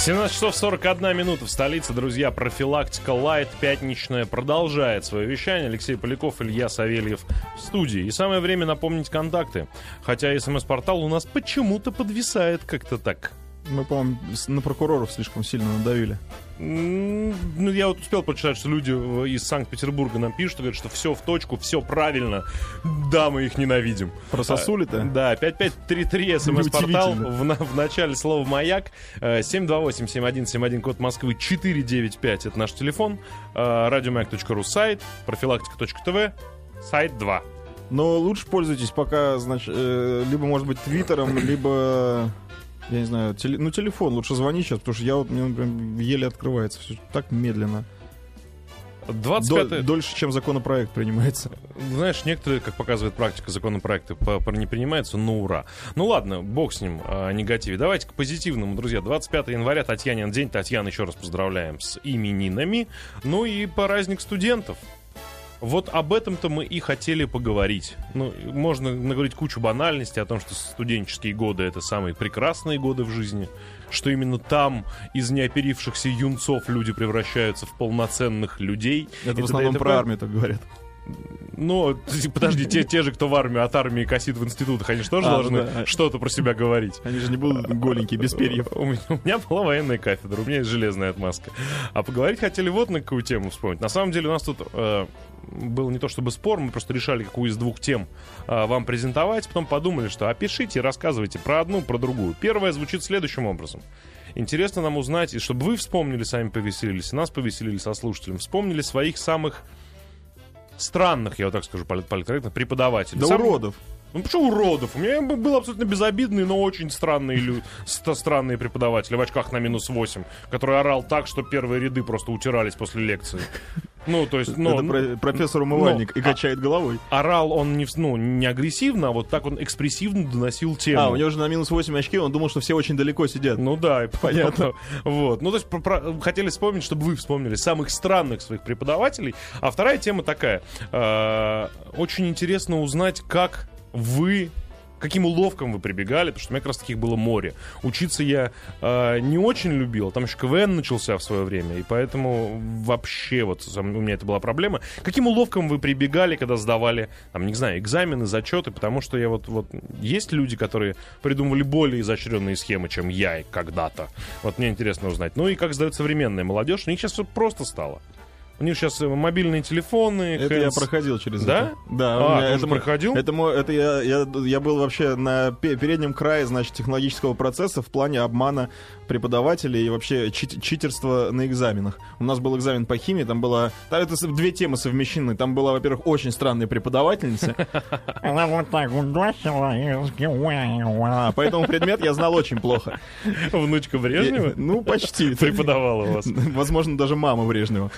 17 часов 41 минута в столице, друзья. Профилактика Лайт пятничная продолжает свое вещание. Алексей Поляков, Илья Савельев в студии. И самое время напомнить контакты. Хотя смс-портал у нас почему-то подвисает как-то так. Мы, по-моему, на прокуроров слишком сильно надавили. Ну, я вот успел прочитать, что люди из Санкт-Петербурга нам пишут, говорят, что все в точку, все правильно. Да, мы их ненавидим. Про сосули-то? А, да, 5533 смс-портал в, в начале слова «Маяк». 728-7171, э, код Москвы 495, это наш телефон. Э, Радиомаяк.ру сайт, профилактика.тв, сайт 2. Но лучше пользуйтесь пока, значит, э, либо, может быть, твиттером, либо я не знаю, теле, ну телефон лучше звони сейчас, потому что я вот, мне, например, еле открывается все так медленно. 25 Дол, дольше, чем законопроект принимается. Знаешь, некоторые, как показывает практика, законопроекты не принимаются, ну ура. Ну ладно, бог с ним, о негативе. Давайте к позитивному, друзья. 25 января, Татьянин день. Татьяна, еще раз поздравляем с именинами. Ну и праздник студентов. Вот об этом-то мы и хотели поговорить. Ну, можно наговорить кучу банальностей о том, что студенческие годы — это самые прекрасные годы в жизни, что именно там из неоперившихся юнцов люди превращаются в полноценных людей. Это и в основном про армию так говорят. Ну, подожди, те, те же, кто в армию от армии косит в институтах, они же тоже а, должны да. что-то про себя говорить. Они же не будут голенькие, без перьев. У меня, у меня была военная кафедра, у меня есть железная отмазка. А поговорить хотели вот на какую тему вспомнить. На самом деле у нас тут э, был не то чтобы спор, мы просто решали, какую из двух тем э, вам презентовать, потом подумали, что опишите и рассказывайте про одну, про другую. Первая звучит следующим образом. Интересно нам узнать, и чтобы вы вспомнили, сами повеселились, и нас повеселили со слушателем, вспомнили своих самых странных, я вот так скажу, политкорректно, преподавателей. Да Сам... уродов. Ну почему уродов? У меня был абсолютно безобидный, но очень странный лю... странные преподаватели в очках на минус 8, который орал так, что первые ряды просто утирались после лекции. Ну, то есть, ну, Это про- профессор умывальник но, и качает а, головой. Орал он не, ну, не агрессивно, а вот так он экспрессивно доносил тему. А, у него же на минус 8 очки, он думал, что все очень далеко сидят. Ну да, понятно. вот. Ну, то есть, про, про, хотели вспомнить, чтобы вы вспомнили самых странных своих преподавателей. А вторая тема такая. Э, очень интересно узнать, как вы каким уловкам вы прибегали, потому что у меня как раз таких было море. Учиться я э, не очень любил, там еще КВН начался в свое время, и поэтому вообще вот у меня это была проблема. Каким уловкам вы прибегали, когда сдавали, там, не знаю, экзамены, зачеты, потому что я вот, вот есть люди, которые придумывали более изощренные схемы, чем я когда-то. Вот мне интересно узнать. Ну и как сдает современная молодежь, у них сейчас все просто стало. У них сейчас э, мобильные телефоны. Это hands... я проходил через да? это. Да? А, у меня это проходил? Это, это я, я, я был вообще на переднем крае, значит, технологического процесса в плане обмана преподавателей и вообще чит, читерства на экзаменах. У нас был экзамен по химии, там было... Там это две темы совмещены. Там была, во-первых, очень странная преподавательница. Она вот так вот а, Поэтому предмет я знал очень плохо. Внучка Брежнева? Ну, почти. Преподавала вас. Возможно, даже мама Брежнева.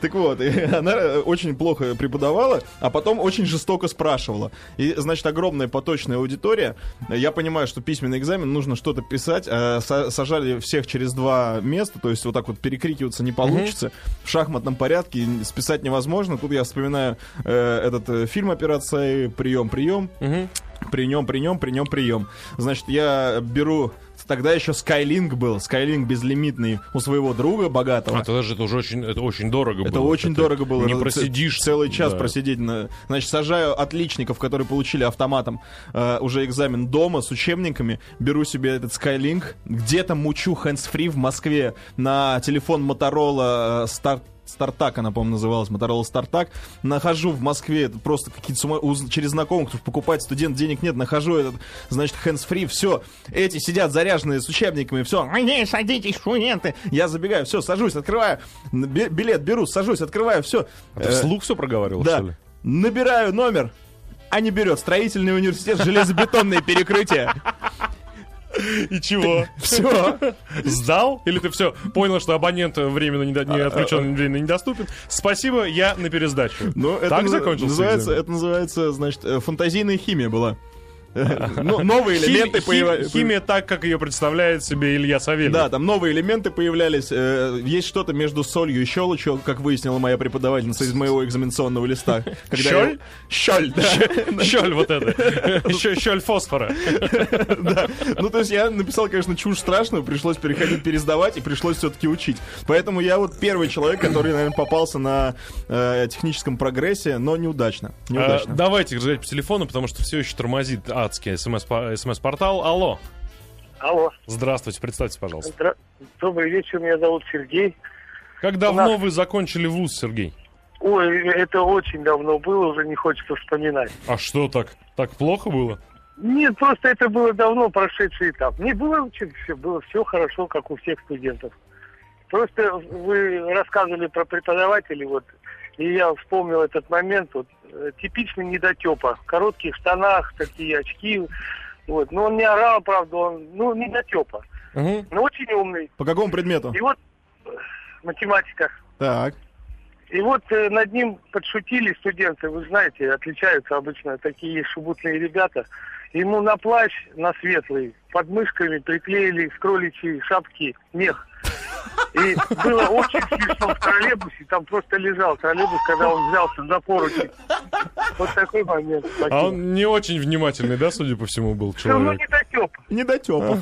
Так вот, она очень плохо преподавала, а потом очень жестоко спрашивала. И, значит, огромная поточная аудитория. Я понимаю, что письменный экзамен нужно что-то писать. А сажали всех через два места, то есть вот так вот перекрикиваться не получится. В шахматном порядке списать невозможно. Тут я вспоминаю э, этот э, фильм «Операция прием, прием». При нем, при нем, при нем, прием. Значит, я беру тогда еще Skylink был, Skylink безлимитный у своего друга богатого. А тогда же это уже очень, это очень дорого это было. Очень это дорого было. Не просидишь. Целый час да. просидеть. На... Значит, сажаю отличников, которые получили автоматом э, уже экзамен дома с учебниками, беру себе этот Skylink, где-то мучу hands-free в Москве на телефон Motorola э, Start Стартак, она, по-моему, называлась, Motorola Стартак. Нахожу в Москве просто какие-то сума... через знакомых, кто покупать студент, денег нет, нахожу этот, значит, hands-free, все. Эти сидят заряженные с учебниками, все. Не, садитесь, студенты. Я забегаю, все, сажусь, открываю, билет беру, сажусь, открываю, все. А ты вслух все проговаривал, да. что ли? Набираю номер, а не берет. Строительный университет, железобетонные перекрытия. И чего? Все. Сдал? Или ты все понял, что абонент временно не, не отключен, временно недоступен? Спасибо, я на пересдачу. Ну, это так закончился называется, Это называется, значит, э, фантазийная химия была. Новые элементы появлялись. Химия так, как ее представляет себе Илья Савельев. Да, там новые элементы появлялись. э, Есть что-то между солью и щелочью, как выяснила моя преподавательница из моего экзаменационного листа. Щель? Щель, да. Щель вот это. Щель фосфора. Да. Ну, то есть я написал, конечно, чушь страшную, пришлось переходить, пересдавать, и пришлось все-таки учить. Поэтому я вот первый человек, который, наверное, попался на э, техническом прогрессе, но неудачно. А. Давайте разговаривать по телефону, потому что все еще тормозит адский смс- смс-портал. Алло. Алло. Здравствуйте, представьте, пожалуйста. Здра- Добрый вечер, меня зовут Сергей. Как давно вы закончили вуз, Сергей? Ой, это очень давно было, уже не хочется вспоминать. А что так? Так плохо было? Нет, просто это было давно прошедший этап. Не было все, было все хорошо, как у всех студентов. Просто вы рассказывали про преподавателей, вот, и я вспомнил этот момент, вот, э, типичный недотепа, в коротких штанах, такие очки, вот, но он не орал, правда, он, ну, недотепа, Мгм. но очень умный. По какому предмету? И вот э, математика. Так. И вот э, над ним подшутили студенты, вы знаете, отличаются обычно такие шубутные ребята. Ему на плащ, на светлый, под мышками приклеили с кроличьей шапки мех. И было очень смешно в троллейбусе, там просто лежал троллейбус, когда он взялся за поручень. Вот такой момент. А он не очень внимательный, да, судя по всему, был человек? не дотеп. Недотепов.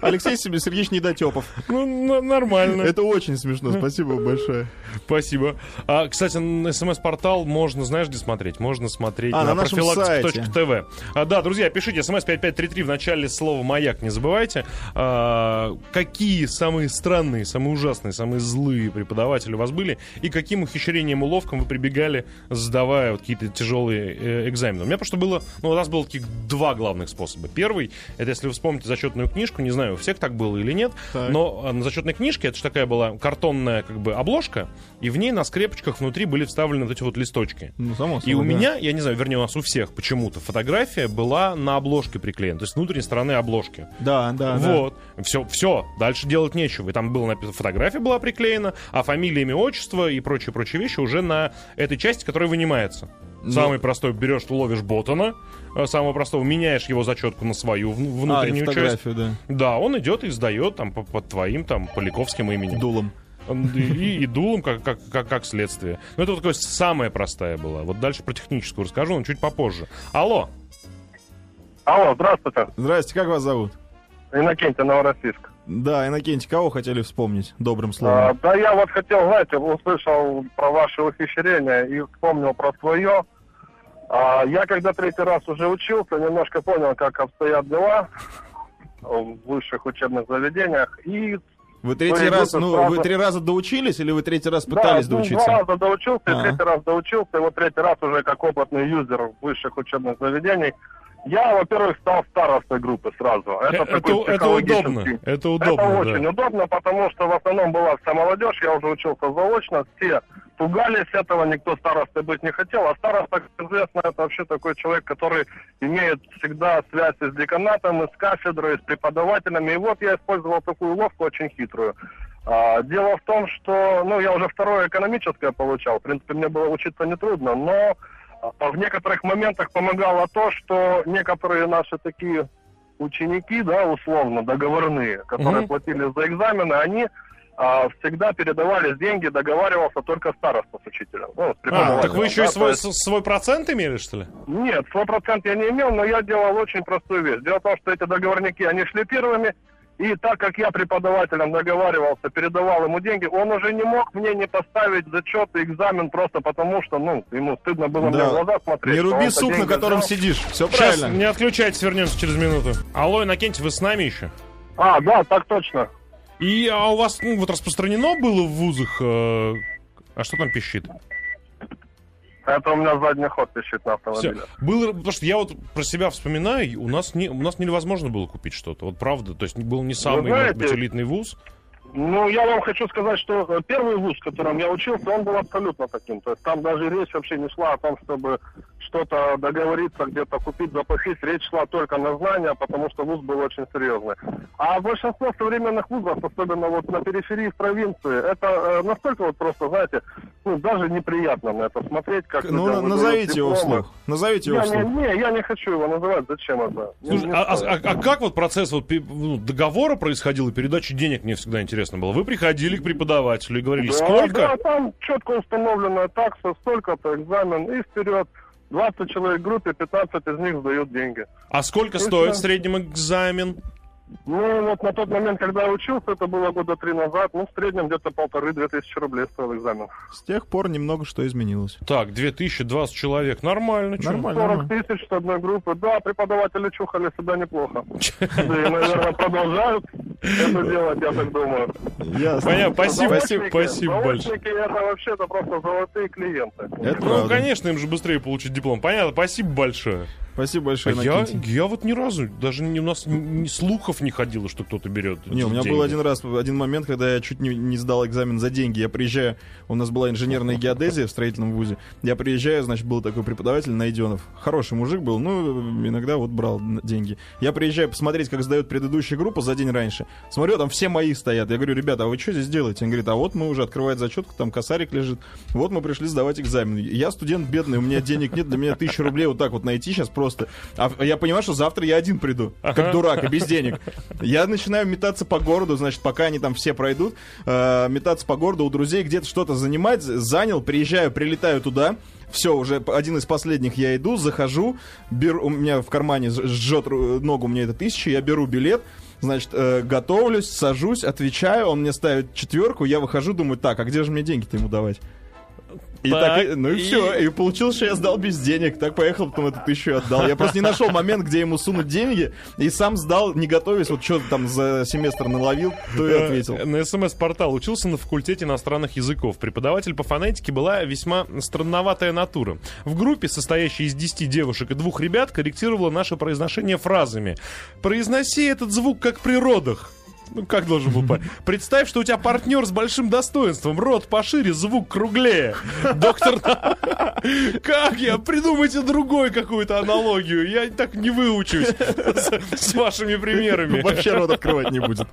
Алексей Себе- Сергеевич Недотепов. Ну, нормально. Это очень смешно, спасибо большое. Спасибо. А, кстати, смс-портал можно, знаешь, где смотреть? Можно смотреть А, на, на нашем профилактика.тв. А, да, друзья, пишите смс-5533 в начале слова «Маяк», не забывайте. А, какие самые странные, самые ужасные, самые злые преподаватели у вас были? И каким ухищрением, уловкам вы прибегали, сдавая вот какие-то тяжелые э, экзамены? У меня просто было, ну, у нас было таких два главных способа. Первый, это если вы вспомните зачетную книжку, не знаю, у всех так было или нет, Так. но а, на зачетной книжке это же такая была картонная как бы обложка, и в ней на скрепочках внутри были вставлены вот эти вот листочки. Ну, само И у меня, я не знаю, вернее, у нас у всех почему-то фотография была на обложке приклеена, то есть с внутренней стороны обложки. Да, да, да. Вот. Все, все, дальше делать нечего. И там была написана, фотография была приклеена, а фамилия, имя, отчество и прочие-прочие вещи уже на этой части, которая вынимается. Ну. Самый простой, берешь, ловишь ботана, э, самого простого, меняешь его зачетку на свою А, и внутреннюю часть. фотографию, да. Да, он идет и сдает там по- под твоим там Поляковским именем. Дулом. И, и дулом, как, как, как, как следствие. Ну, это вот такая самая простая была. Вот дальше про техническую расскажу, но чуть попозже. Алло. Алло, здравствуйте. Здрасте, как вас зовут? Иннокентий, Новороссийск. Да, Иннокентий, кого хотели вспомнить добрым А, словом? да я вот хотел, знаете, услышал про ваше ухищрение и вспомнил про свое. А, я когда третий раз уже учился, немножко понял, как обстоят дела в высших учебных заведениях. И Вы третий раз, ну, сразу- вы три раза доучились или вы третий раз пытались да, ну, доучиться? два раза доучился, А. и третий раз доучился, и вот третий раз уже как опытный юзер высших учебных заведений. Я, во-первых, стал старостой группы сразу. Э, Это, Это, такой это удобно. Это удобно, это да. очень удобно, потому что в основном была вся молодежь, я уже учился заочно, все пугались этого, никто старостой быть не хотел, а староста, как известно, это вообще такой человек, который имеет всегда связь с деканатом, с кафедрой, с преподавателями, и вот я использовал такую уловку очень хитрую. А, дело в том, что, ну, я уже второе экономическое получал, в принципе, мне было учиться нетрудно, но в некоторых моментах помогало то, что некоторые наши такие ученики, да, условно, договорные, которые Мгм. платили за экзамены, они а, всегда передавались деньги, договаривался только староста с учителем. Ну, с А, так вы еще да, и свой, есть- свой процент имели, что ли? Нет, свой процент я не имел, но я делал очень простую вещь. Дело в том, что эти договорники, они шли первыми, и так как я преподавателем договаривался, передавал ему деньги, он уже не мог мне не поставить зачет и экзамен просто потому, что, ну, ему стыдно было мне Да. в глаза смотреть. Не руби сук, на котором взял. сидишь. Все Сейчас, правильно. не отключайтесь, вернемся через минуту. Алло, Иннокентий, вы с нами еще? А, да, так точно. И а у вас ну, вот распространено было в вузах... э, а что там пищит? Это у меня задний ход пищит на Все. автомобиле. Было, потому что я вот про себя вспоминаю, у нас не, у нас невозможно было купить что-то. Вот правда, то есть был не самый, может знаете- быть, элитный вуз. Ну, я вам хочу сказать, что э, первый вуз, в котором я учился, он был абсолютно таким. То есть там даже речь вообще не шла о том, чтобы что-то договориться, где-то купить, запасить. Речь шла только на знания, потому что вуз был очень серьезный. А большинство современных вузов, особенно вот на периферии в провинции, это э, настолько вот просто, знаете, ну, даже неприятно на это смотреть, как... Ну, назовите его вслух. Назовите его Я не, вслух. не, я не хочу его называть, зачем это? Не- Слушай, не а, а- а- а как вот процесс вот, ну, договора происходил и передачи денег, мне всегда интересно было. Вы приходили к преподавателю и говорили, Да, сколько? Да, там четко установленная такса, столько-то экзамен и вперед. 20 человек в группе, 15 из них сдают деньги. А сколько И стоит в всё. среднем экзамен? Ну, вот на тот момент, когда я учился, это было года три назад, ну, в среднем где-то полторы-две тысячи рублей стоил экзамен. С тех пор немного что изменилось. Так, 2020 человек, нормально. Нормально. 40 нормально. тысяч с одной группы. Да, преподаватели чухали себя неплохо. Да и, наверное, продолжают это делать, я так думаю. Ясно. Понятно, спасибо, Заочники- спасибо большое. это вообще-то просто золотые клиенты. Это Ну, правда. конечно, им же быстрее получить диплом. Понятно, спасибо большое. Спасибо А большое, я, Иннокентий. я вот ни разу, даже не, у нас ни, ни слухов не ходило, что кто-то берет. Не, у меня деньги. был один раз, один момент, когда я чуть не, не сдал экзамен за деньги. Я приезжаю, у нас была инженерная геодезия в строительном вузе. Я приезжаю, значит, был такой преподаватель Найденов. Хороший мужик был, ну, иногда вот брал деньги. Я приезжаю посмотреть, как сдает предыдущая группа за день раньше. Смотрю, там все мои стоят. Я говорю, ребята, а вы что здесь делаете? Он говорит, а вот мы уже открывает зачетку, там косарик лежит. Вот мы пришли сдавать экзамен. Я студент бедный, у меня денег нет, для меня тысячу рублей вот так вот найти сейчас просто. А я понимаю, что завтра я один приду, как дурак, и без денег. Я начинаю метаться по городу, значит, пока они там все пройдут, э, метаться по городу у друзей, где-то что-то занимать, занял, приезжаю, прилетаю туда, все, уже один из последних я иду, захожу, беру, у меня в кармане жжет ногу, мне это тысяча, я беру билет, значит, э, готовлюсь, сажусь, отвечаю, он мне ставит четверку, я выхожу, думаю, так, а где же мне деньги-то ему давать? И Так, так, ну и, и- все, и получилось, что я сдал без денег, так поехал, потом эту тысячу отдал. Я просто не нашел момент, где ему сунуть деньги, и сам сдал, не готовясь, вот что там за семестр наловил, то и ответил. Э, На СМС-портал учился на факультете иностранных языков. Преподаватель по фонетике была весьма странноватая натура. В группе, состоящей из 10 девушек и двух ребят, корректировала наше произношение фразами. «Произноси этот звук как при родах». Ну, как должен был парень? Представь, что у тебя партнер с большим достоинством. Рот пошире, звук круглее. Доктор... Как я? Придумайте другой какую-то аналогию. Я так не выучусь с, вашими примерами. Вообще рот открывать не будет.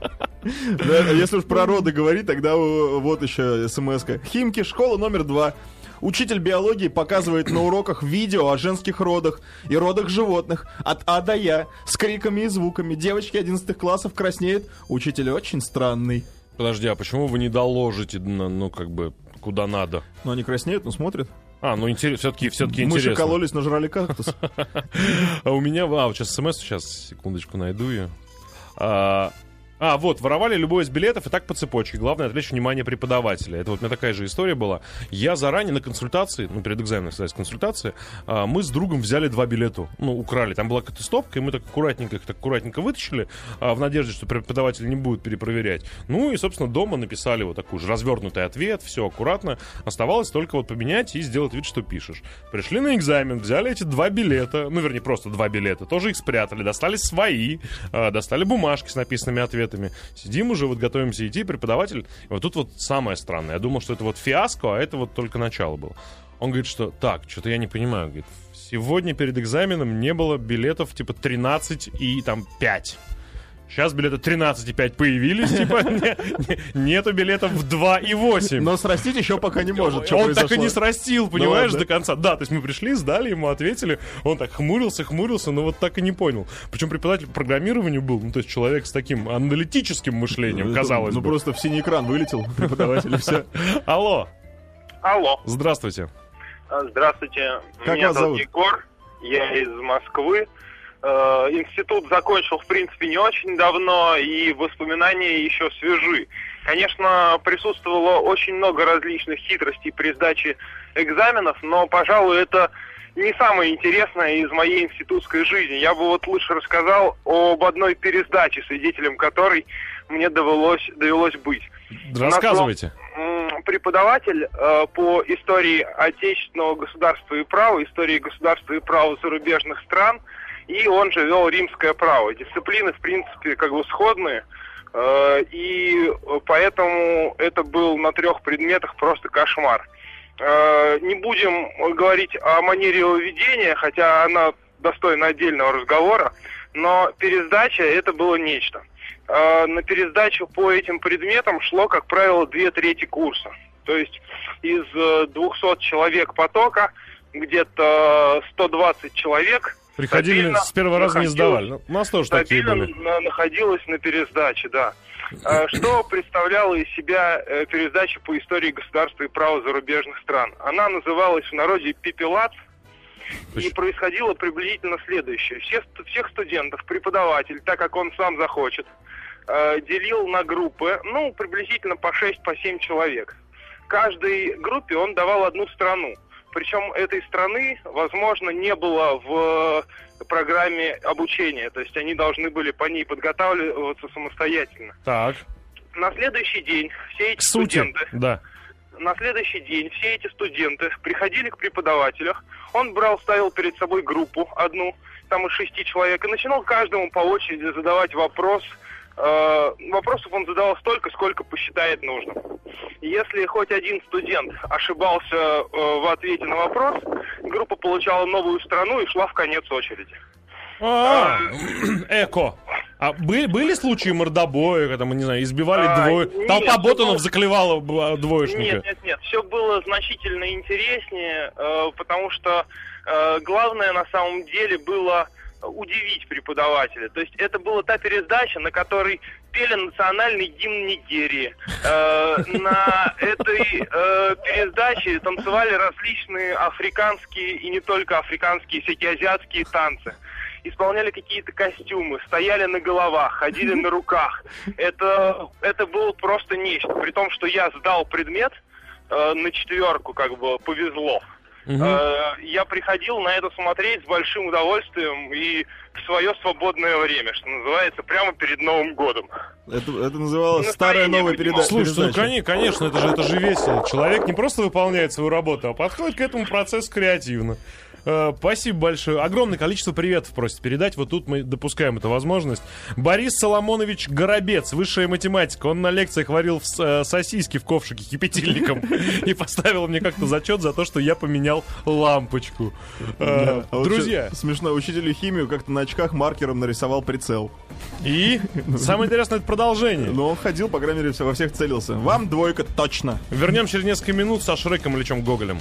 Если уж про роды говорить, тогда э, вот еще смс -ка. Химки, школа номер два. Учитель биологии показывает на уроках видео о женских родах и родах животных от А до Я с криками и звуками. Девочки 11 классов краснеют. Учитель очень странный. Подожди, а почему вы не доложите, ну, как бы, куда надо? Но они краснеют, но смотрят. А, ну, все-таки все Мы же интересно. кололись, нажрали кактус. А у меня, а, сейчас смс, сейчас, секундочку, найду ее. А, вот, воровали любой из билетов и так по цепочке. Главное отвлечь внимание преподавателя. Это вот у меня такая же история была. Я заранее на консультации, ну, перед экзаменом, кстати, консультации, а, мы с другом взяли два билета. Ну, украли. Там была какая-то стопка, и мы так аккуратненько их так аккуратненько вытащили, а, в надежде, что преподаватель не будет перепроверять. Ну, и, собственно, дома написали вот такой же развернутый ответ, все аккуратно. Оставалось только вот поменять и сделать вид, что пишешь. Пришли на экзамен, взяли эти два билета, ну, вернее, просто два билета, тоже их спрятали, достали свои, а, достали бумажки с написанными ответами. Сидим уже, вот готовимся идти, преподаватель. И вот тут вот самое странное. Я думал, что это вот фиаско, а это вот только начало было. Он говорит, что так, что-то я не понимаю. Говорит, сегодня перед экзаменом не было билетов типа 13 и там 5. Сейчас билеты 13,5 появились, типа не- не- нету билетов в 2 и 8. Но срастить еще пока не может. что он так и не срастил, понимаешь, ладно. до конца. Да, то есть мы пришли, сдали, ему ответили, он так хмурился, хмурился, но вот так и не понял. Причем преподаватель по программированию был, ну то есть человек с таким аналитическим мышлением, казалось Ну просто в синий экран вылетел преподаватель и все. Алло, Алло. здравствуйте. Здравствуйте, Как меня вас зовут? Егор, я из Москвы. Э, Институт закончил, в принципе, не очень давно, и воспоминания еще свежи. Конечно, присутствовало очень много различных хитростей при сдаче экзаменов, но, пожалуй, это не самое интересное из моей институтской жизни. Я бы вот лучше рассказал об одной пересдаче, свидетелем которой мне довелось, довелось быть. Рассказывайте. Преподаватель э, по истории отечественного государства и права, истории государства и права зарубежных стран, и он же вел римское право. Дисциплины, в принципе, как бы сходные, Э, И поэтому это был на трех предметах просто кошмар. Э, Не будем говорить о манере его ведения, хотя она достойна отдельного разговора, но пересдача это было нечто. Э, На пересдачу по этим предметам шло, как правило, две трети курса. То есть из э, 200 человек потока где-то 120 человек Приходили стабильно с первого раза не сдавали. Ну, У нас тоже такие были. на- находилась на пересдаче, да. Э, Что представляла из себя э, пересдача по истории государства и права зарубежных стран? Она называлась в народе «Пепелац», и происходило приблизительно следующее. Все, всех студентов преподаватель, так как он сам захочет, э, делил на группы, ну, приблизительно по 6 по 7 человек. Каждой группе он давал одну страну. Причем этой страны, возможно, не было в э, программе обучения. То есть они должны были по ней подготавливаться самостоятельно. Так, На следующий день все эти к сути. студенты Да. на следующий день все эти студенты приходили к преподавателю, он брал, ставил перед собой группу одну, там из шести человек, и начинал каждому по очереди задавать вопрос. Э, вопросов он задавал столько, сколько посчитает нужным. Если хоть один студент ошибался э, в ответе на вопрос, группа получала новую страну и шла в конец очереди. А, эко. А были, были случаи мордобоя, когда мы, не знаю, избивали А, двое... нет, Толпа ботанов заклевала б- двоечника. Нет, нет, нет. Все было значительно интереснее, э, потому что э, главное на самом деле было удивить преподавателя. То есть это была та пересдача, на которой пели национальный гимн Нигерии. Э, на этой э, пересдаче танцевали различные африканские и не только африканские, всякие азиатские танцы исполняли какие-то костюмы, стояли на головах, ходили на руках. Это, это было просто нечто. При том, что я сдал предмет э, на четверку, как бы повезло. Э, я приходил на это смотреть с большим удовольствием и в свое свободное время, что называется, прямо перед Новым годом. Это, это называлось Настроение старая новая поднимал. передача. Слушай, ну конечно, это же, это же весело. Человек не просто выполняет свою работу, а подходит к этому процессу креативно. Э, Спасибо большое. Огромное количество приветов просит передать. Вот тут мы допускаем эту возможность. Борис Соломонович Горобец, высшая математика. Он на лекциях варил э, сосиски в ковшике кипятильником и поставил мне как-то зачет за то, что я поменял лампочку. Э. А Друзья, Смешно, учителю химию как-то на очках маркером нарисовал прицел. и самое интересное это продолжение. Но он ходил, по крайней мере, во всех целился. Вам двойка точно. Вернем через несколько минут со Шреком Ильичем Гоголем.